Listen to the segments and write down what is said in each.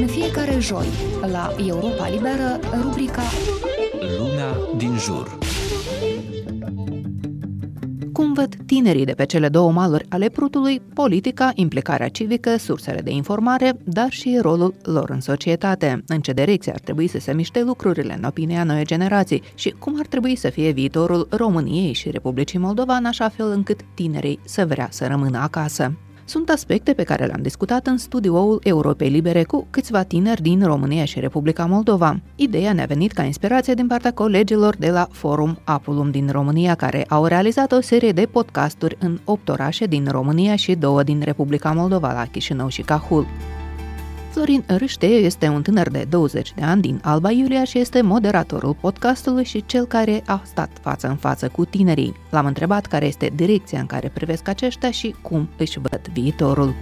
În fiecare joi, la Europa Liberă, rubrica Lumea din jur. Cum văd tinerii de pe cele două maluri ale Prutului, politica, implicarea civică, sursele de informare, dar și rolul lor în societate, în ce direcție ar trebui să se miște lucrurile în opinia noi generații și cum ar trebui să fie viitorul României și Republicii Moldova în așa fel încât tinerii să vrea să rămână acasă. Sunt aspecte pe care le-am discutat în studioul Europei Libere cu câțiva tineri din România și Republica Moldova. Ideea ne-a venit ca inspirație din partea colegilor de la Forum Apulum din România, care au realizat o serie de podcasturi în 8 orașe din România și două din Republica Moldova, la Chișinău și Cahul. Florin Râște este un tânăr de 20 de ani din Alba Iulia și este moderatorul podcastului și cel care a stat față în față cu tinerii. L-am întrebat care este direcția în care privesc aceștia și cum își văd viitorul.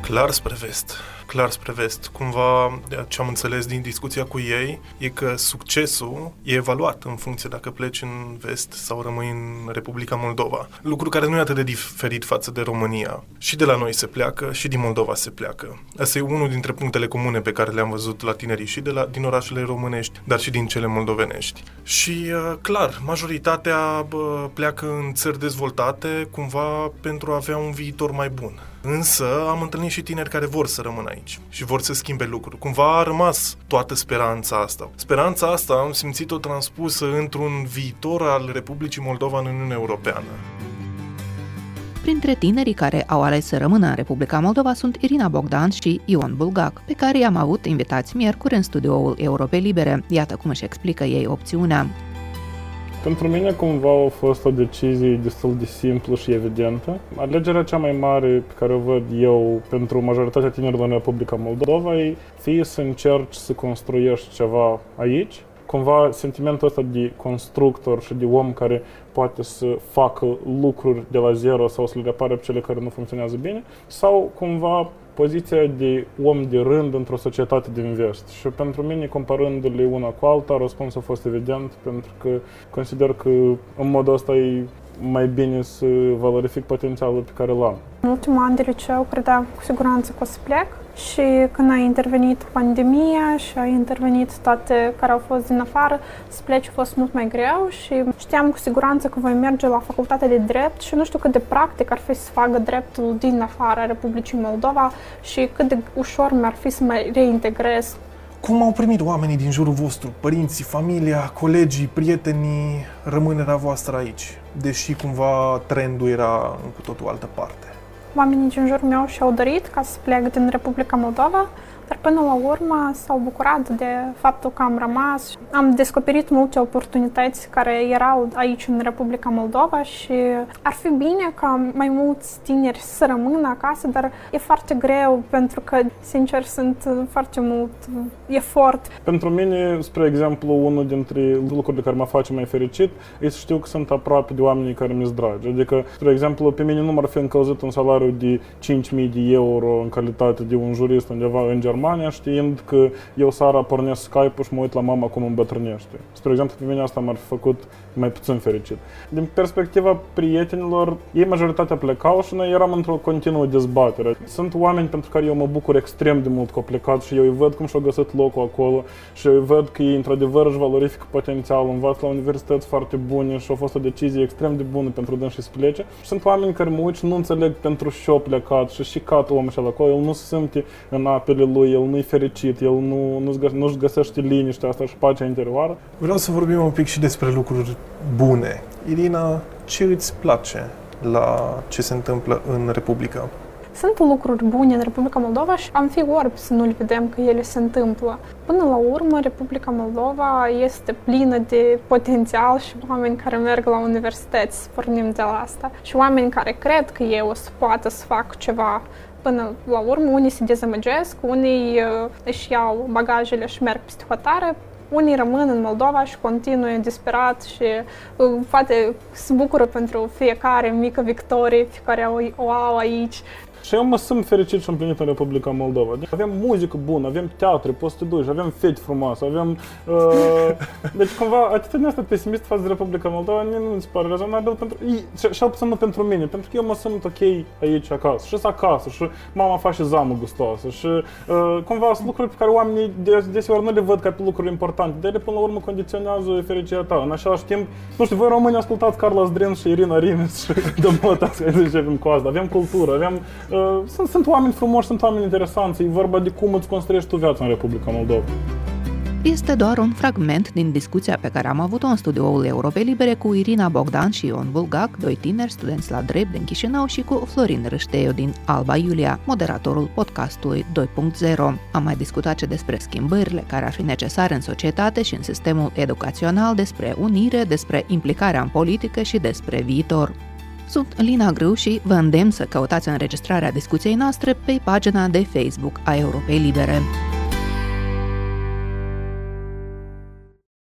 Clar spre vest clar spre vest. Cumva, ce am înțeles din discuția cu ei, e că succesul e evaluat în funcție dacă pleci în vest sau rămâi în Republica Moldova. Lucru care nu e atât de diferit față de România. Și de la noi se pleacă, și din Moldova se pleacă. Asta e unul dintre punctele comune pe care le-am văzut la tinerii și de la, din orașele românești, dar și din cele moldovenești. Și, uh, clar, majoritatea bă, pleacă în țări dezvoltate, cumva pentru a avea un viitor mai bun. Însă am întâlnit și tineri care vor să rămână aici și vor să schimbe lucruri. Cumva a rămas toată speranța asta. Speranța asta am simțit-o transpusă într-un viitor al Republicii Moldova în Uniunea Europeană. Printre tinerii care au ales să rămână în Republica Moldova sunt Irina Bogdan și Ion Bulgac, pe care i-am avut invitați miercuri în studioul Europei Libere. Iată cum își explică ei opțiunea. Pentru mine cumva a fost o decizie destul de simplă și evidentă. Alegerea cea mai mare pe care o văd eu pentru majoritatea tinerilor în Republica Moldova e fie să încerci să construiești ceva aici, cumva sentimentul ăsta de constructor și de om care poate să facă lucruri de la zero sau să le repare pe cele care nu funcționează bine, sau cumva poziția de om de rând într-o societate din vest. Și pentru mine, comparându-le una cu alta, răspunsul a fost evident, pentru că consider că în modul ăsta e mai bine să valorific potențialul pe care l-am. În ultimul an de liceu credeam cu siguranță că o să plec și când a intervenit pandemia și a intervenit toate care au fost din afară, să pleci a fost mult mai greu și știam cu siguranță că voi merge la facultatea de drept și nu știu cât de practic ar fi să facă dreptul din afara Republicii Moldova și cât de ușor mi-ar fi să mă reintegrez. Cum au primit oamenii din jurul vostru, părinții, familia, colegii, prietenii, rămânerea voastră aici, deși cumva trendul era în cu totul altă parte? Oamenii din jurul meu și-au dorit ca să plec din Republica Moldova, dar până la urmă s-au bucurat de faptul că am rămas. Am descoperit multe oportunități care erau aici în Republica Moldova și ar fi bine ca mai mulți tineri să rămână acasă, dar e foarte greu pentru că, sincer, sunt foarte mult efort. Pentru mine, spre exemplu, unul dintre lucrurile care mă face mai fericit e să știu că sunt aproape de oamenii care mi-s dragi. Adică, spre exemplu, pe mine nu m-ar fi încălzit un salariu de 5.000 de euro în calitate de un jurist undeva în Germania Germania, știind că eu seara pornesc Skype-ul și mă uit la mama cum îmbătrânește. Spre exemplu, pe mine asta m-ar fi făcut mai puțin fericit. Din perspectiva prietenilor, ei majoritatea plecau și noi eram într-o continuă dezbatere. Sunt oameni pentru care eu mă bucur extrem de mult că au plecat și eu îi văd cum și-au găsit locul acolo și eu îi văd că ei într-adevăr își valorifică potențialul, învață la universități foarte bune și a fost o decizie extrem de bună pentru dânsi să plece. Și sunt oameni care mă uit și nu înțeleg pentru ce au plecat și și cat omul ăla acolo, el nu se simte în apele lui, el nu-i fericit, el nu, nu-și, nu găsește liniștea asta și pacea interioară. Vreau să vorbim un pic și despre lucruri bune. Irina, ce îți place la ce se întâmplă în Republica? Sunt lucruri bune în Republica Moldova și am fi orbi să nu le vedem că ele se întâmplă. Până la urmă, Republica Moldova este plină de potențial și oameni care merg la universități, pornim de la asta, și oameni care cred că ei o să poată să facă ceva Până la urmă, unii se dezamăgesc, unii uh, își iau bagajele și merg peste hotare, unii rămân în Moldova și continuă disperat și uh, poate se bucură pentru fiecare mică victorie pe care o, o au aici. Și eu mă simt fericit și împlinit în Republica Moldova. Deci avem muzică bună, avem teatre, poți să te duci, avem fete frumoase, avem... Uh, deci cumva atitudinea asta pesimist față de Republica Moldova nu mi se pare rezonabil pentru... Și, și puțin nu pentru mine, pentru că eu mă simt ok aici acasă. Și acasă, și mama face zamă gustoasă și uh, cumva sunt lucruri pe care oamenii deseori nu le văd ca pe lucruri importante, dar ele până la urmă condiționează fericirea ta. În același timp, nu știu, voi români ascultați Carla Zdren și Irina Rimes și Dămăta, să începem cu asta. Avem cultură, avem... Uh, sunt, sunt oameni frumoși, sunt oameni interesanți, e vorba de cum îți construiești tu viața în Republica Moldova. Este doar un fragment din discuția pe care am avut-o în studioul Europei Libere cu Irina Bogdan și Ion Bulgac, doi tineri studenți la drept din Chișinău și cu Florin Râșteiu din Alba Iulia, moderatorul podcastului 2.0. Am mai discutat ce despre schimbările care ar fi necesare în societate și în sistemul educațional, despre unire, despre implicarea în politică și despre viitor. Sunt Lina Grâu și vă îndemn să căutați înregistrarea discuției noastre pe pagina de Facebook a Europei Libere.